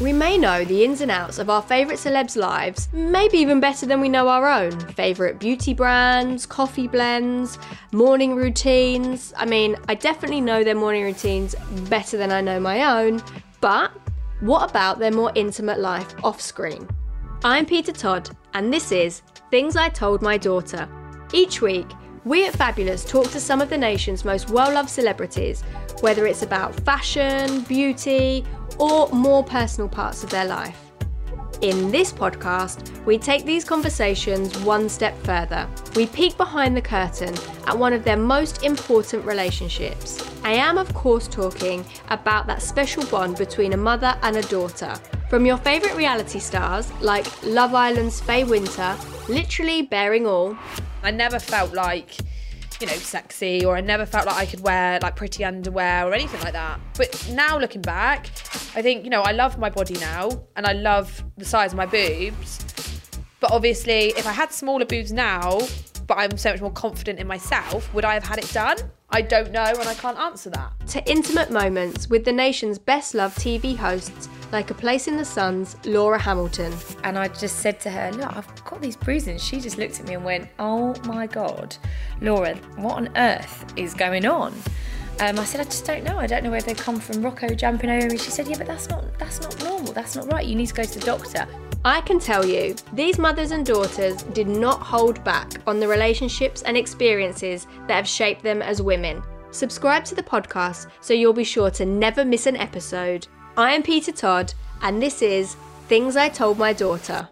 We may know the ins and outs of our favourite celebs' lives, maybe even better than we know our own. Favourite beauty brands, coffee blends, morning routines. I mean, I definitely know their morning routines better than I know my own, but what about their more intimate life off screen? I'm Peter Todd, and this is Things I Told My Daughter. Each week, we at Fabulous talk to some of the nation's most well loved celebrities, whether it's about fashion, beauty, or more personal parts of their life. In this podcast, we take these conversations one step further. We peek behind the curtain at one of their most important relationships. I am, of course, talking about that special bond between a mother and a daughter. From your favourite reality stars like Love Island's Faye Winter, literally bearing all. I never felt like you know, sexy or I never felt like I could wear like pretty underwear or anything like that. But now looking back, I think, you know, I love my body now and I love the size of my boobs. But obviously, if I had smaller boobs now, but I'm so much more confident in myself, would I have had it done? I don't know and I can't answer that. To intimate moments with the nation's best loved TV hosts like A Place in the Sun's Laura Hamilton. And I just said to her, Look, I've got these bruises. She just looked at me and went, Oh my God, Laura, what on earth is going on? Um, I said, I just don't know. I don't know where they come from. Rocco jumping over me. She said, Yeah, but that's not that's not normal. That's not right. You need to go to the doctor. I can tell you, these mothers and daughters did not hold back on the relationships and experiences that have shaped them as women. Subscribe to the podcast so you'll be sure to never miss an episode. I am Peter Todd, and this is Things I Told My Daughter.